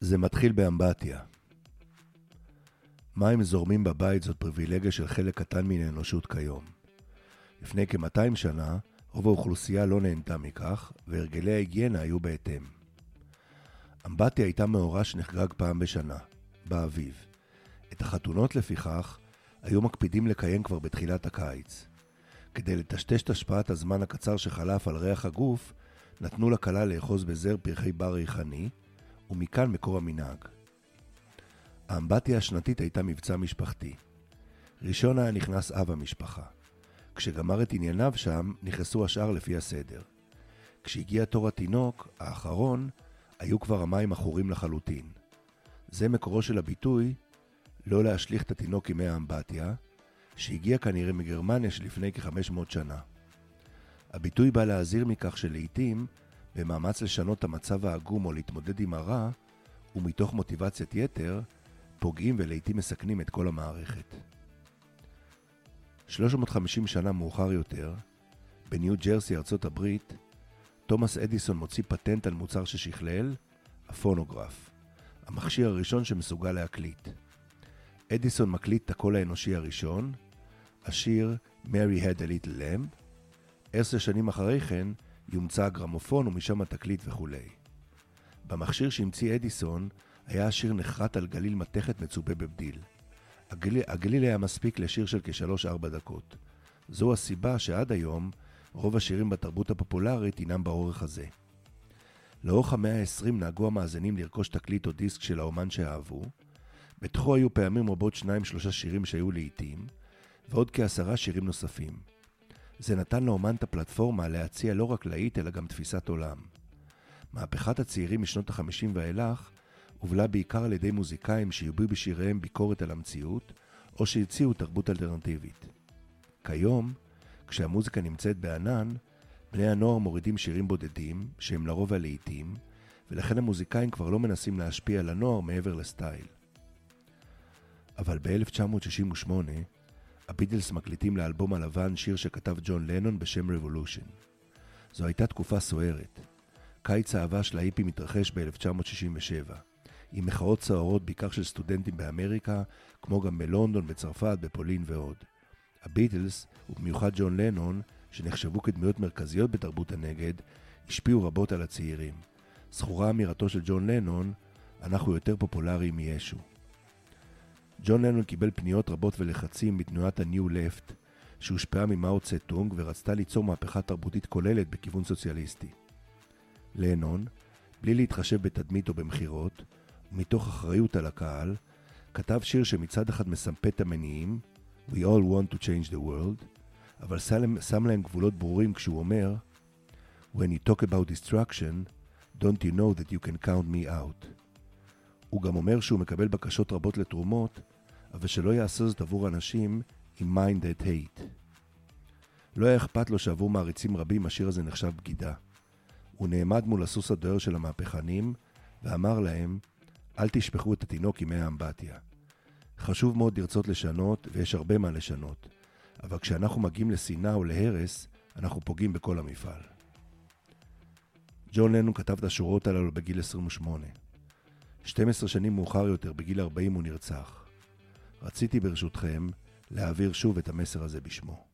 זה מתחיל באמבטיה. מים זורמים בבית זאת פריבילגיה של חלק קטן מן האנושות כיום. לפני כ-200 שנה, רוב האוכלוסייה לא נהנתה מכך, והרגלי ההיגיינה היו בהתאם. אמבטיה הייתה מאורע שנחגג פעם בשנה, באביב. את החתונות לפיכך, היו מקפידים לקיים כבר בתחילת הקיץ. כדי לטשטש את השפעת הזמן הקצר שחלף על ריח הגוף, נתנו לכלה לאחוז בזר פרחי בר ריחני, ומכאן מקור המנהג. האמבטיה השנתית הייתה מבצע משפחתי. ראשון היה נכנס אב המשפחה. כשגמר את ענייניו שם, נכנסו השאר לפי הסדר. כשהגיע תור התינוק, האחרון, היו כבר המים עכורים לחלוטין. זה מקורו של הביטוי לא להשליך את התינוק עם מי האמבטיה, שהגיע כנראה מגרמניה שלפני כ-500 שנה. הביטוי בא להזהיר מכך שלעיתים, במאמץ לשנות את המצב העגום או להתמודד עם הרע, ומתוך מוטיבציית יתר, פוגעים ולעיתים מסכנים את כל המערכת. 350 שנה מאוחר יותר, בניו ג'רסי, ארצות הברית, תומאס אדיסון מוציא פטנט על מוצר ששכלל, הפונוגרף, המכשיר הראשון שמסוגל להקליט. אדיסון מקליט את הקול האנושי הראשון, השיר Mary had a little lamb, עשר שנים אחרי כן יומצא הגרמופון ומשם התקליט וכולי. במכשיר שהמציא אדיסון היה השיר נחרט על גליל מתכת מצופה בבדיל. הגליל, הגליל היה מספיק לשיר של כשלוש-ארבע דקות. זו הסיבה שעד היום רוב השירים בתרבות הפופולרית הינם באורך הזה. לאורך המאה ה-20 נהגו המאזינים לרכוש תקליט או דיסק של האומן שאהבו, בתוכו היו פעמים רבות שניים-שלושה שירים שהיו לעיתים, ועוד כעשרה שירים נוספים. זה נתן לאומן את הפלטפורמה להציע לא רק להיט, אלא גם תפיסת עולם. מהפכת הצעירים משנות החמישים ואילך הובלה בעיקר על ידי מוזיקאים שהביעו בשיריהם ביקורת על המציאות, או שהציעו תרבות אלטרנטיבית. כיום, כשהמוזיקה נמצאת בענן, בני הנוער מורידים שירים בודדים, שהם לרוב הלהיטים, ולכן המוזיקאים כבר לא מנסים להשפיע על הנוער מעבר לסטייל. אבל ב-1968, הביטלס מקליטים לאלבום הלבן שיר שכתב ג'ון לנון בשם Revolution. זו הייתה תקופה סוערת. קיץ האהבה של ההיפי מתרחש ב-1967, עם מחאות סוערות בעיקר של סטודנטים באמריקה, כמו גם בלונדון, בצרפת, בפולין ועוד. הביטלס, ובמיוחד ג'ון לנון, שנחשבו כדמויות מרכזיות בתרבות הנגד, השפיעו רבות על הצעירים. זכורה אמירתו של ג'ון לנון, אנחנו יותר פופולריים מישו. ג'ון לנון קיבל פניות רבות ולחצים מתנועת ה-New Left, שהושפעה ממאו צטונג ורצתה ליצור מהפכה תרבותית כוללת בכיוון סוציאליסטי. לנון, בלי להתחשב בתדמית או במכירות, ומתוך אחריות על הקהל, כתב שיר שמצד אחד מסמפת את המניעים, We all want to change the world, אבל שם להם גבולות ברורים כשהוא אומר, When you talk about destruction, don't you know that you can count me out. הוא גם אומר שהוא מקבל בקשות רבות לתרומות, אבל שלא יעשה זאת עבור אנשים עם mind that hate. לא היה אכפת לו שעבור מעריצים רבים השיר הזה נחשב בגידה. הוא נעמד מול הסוס הדוהר של המהפכנים, ואמר להם, אל תשפכו את התינוק עם מי האמבטיה. חשוב מאוד לרצות לשנות, ויש הרבה מה לשנות, אבל כשאנחנו מגיעים לשנאה או להרס, אנחנו פוגעים בכל המפעל. ג'ון לנו כתב את השורות הללו בגיל 28. 12 שנים מאוחר יותר, בגיל 40, הוא נרצח. רציתי ברשותכם להעביר שוב את המסר הזה בשמו.